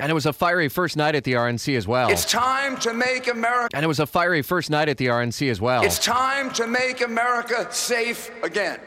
And it was a fiery first night at the RNC as well. It's time to make America. And it was a fiery first night at the RNC as well. It's time to make America safe again.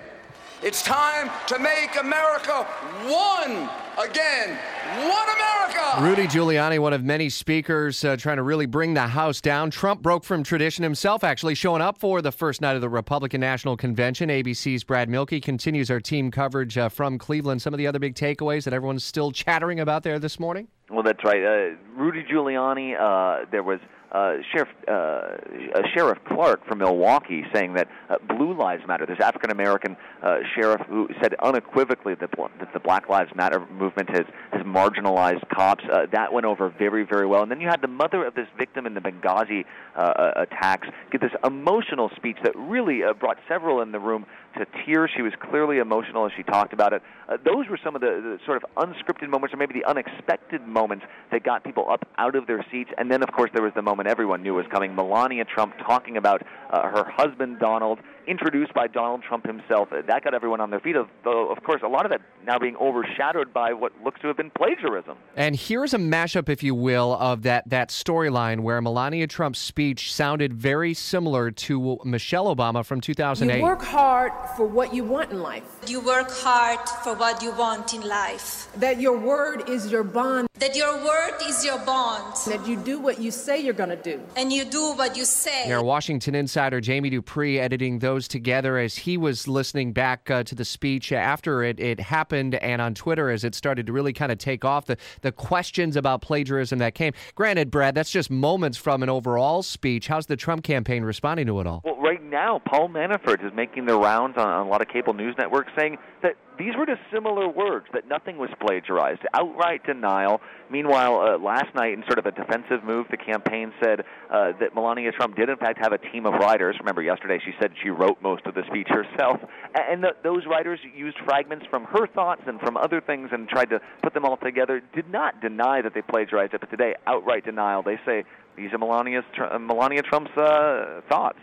It's time to make America one again. One America! Rudy Giuliani, one of many speakers uh, trying to really bring the House down. Trump broke from tradition himself, actually showing up for the first night of the Republican National Convention. ABC's Brad Mielke continues our team coverage uh, from Cleveland. Some of the other big takeaways that everyone's still chattering about there this morning? Well, that's right. Uh, Rudy Giuliani, uh, there was uh, Sheriff uh, uh, Sheriff Clarke from Milwaukee saying that uh, Blue Lives Matter. There's African American uh, sheriff who said unequivocally that, that the Black Lives Matter movement has has marginalized cops. Uh, that went over very very well. And then you had the mother of this victim in the Benghazi uh, uh attacks give this emotional speech that really uh, brought several in the room to tears. She was clearly emotional as she talked about it. Uh, those were some of the, the sort of unscripted moments, or maybe the unexpected moments that got people up out of their seats. And then, of course, there was the moment everyone knew was coming: Melania Trump talking about uh, her husband Donald introduced by Donald Trump himself. That got everyone on their feet, though, of course, a lot of that now being overshadowed by what looks to have been plagiarism. And here's a mashup, if you will, of that, that storyline where Melania Trump's speech sounded very similar to Michelle Obama from 2008. You work hard for what you want in life. You work hard for what you want in life. That your word is your bond. That your word is your bond. That you do what you say you're going to do. And you do what you say. Our Washington insider Jamie Dupree editing those those together as he was listening back uh, to the speech after it, it happened and on Twitter as it started to really kind of take off the, the questions about plagiarism that came. Granted, Brad, that's just moments from an overall speech. How's the Trump campaign responding to it all? Well, right now, Paul Manafort is making the rounds on, on a lot of cable news networks saying that these were just similar words, that nothing was plagiarized. Outright denial. Meanwhile, uh, last night, in sort of a defensive move, the campaign said uh, that Melania Trump did, in fact, have a team of writers. Remember, yesterday she said she wrote most of the speech herself. And the, those writers used fragments from her thoughts and from other things and tried to put them all together. Did not deny that they plagiarized it, but today, outright denial. They say these are Melania's, Melania Trump's uh, thoughts.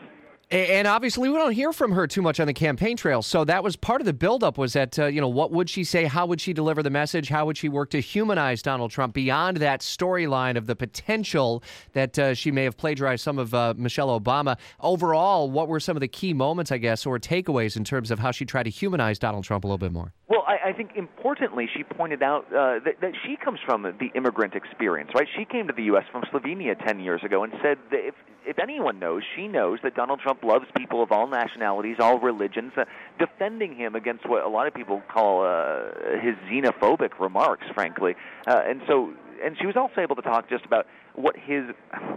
And obviously, we don't hear from her too much on the campaign trail. So that was part of the buildup. Was that uh, you know what would she say? How would she deliver the message? How would she work to humanize Donald Trump beyond that storyline of the potential that uh, she may have plagiarized some of uh, Michelle Obama? Overall, what were some of the key moments, I guess, or takeaways in terms of how she tried to humanize Donald Trump a little bit more? Well, I, I think importantly, she pointed out uh, that, that she comes from the immigrant experience, right? She came to the U.S. from Slovenia 10 years ago and said that if, if anyone knows, she knows that Donald Trump loves people of all nationalities, all religions, uh, defending him against what a lot of people call uh, his xenophobic remarks, frankly. Uh, and so, and she was also able to talk just about what his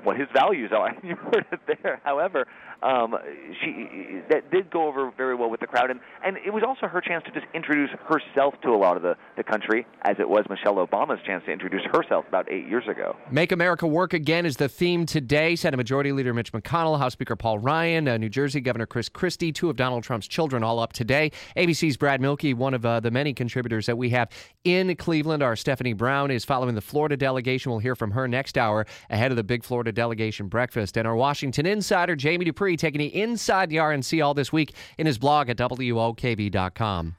what his values are. You heard it there. However, um, she that did go over very well with the crowd, and and it was also her chance to just introduce herself to a lot of the the country, as it was Michelle Obama's chance to introduce herself about eight years ago. Make America Work Again is the theme today. Senate Majority Leader Mitch McConnell, House Speaker Paul Ryan, uh, New Jersey Governor Chris Christie, two of Donald Trump's children, all up today. ABC's Brad Mielke, one of uh, the many contributors that we have in Cleveland. Our Stephanie Brown is following the Florida delegation. We'll hear from her next hour ahead of the big Florida delegation breakfast. And our Washington insider, Jamie Dupree, taking you inside the RNC all this week in his blog at WOKV.com.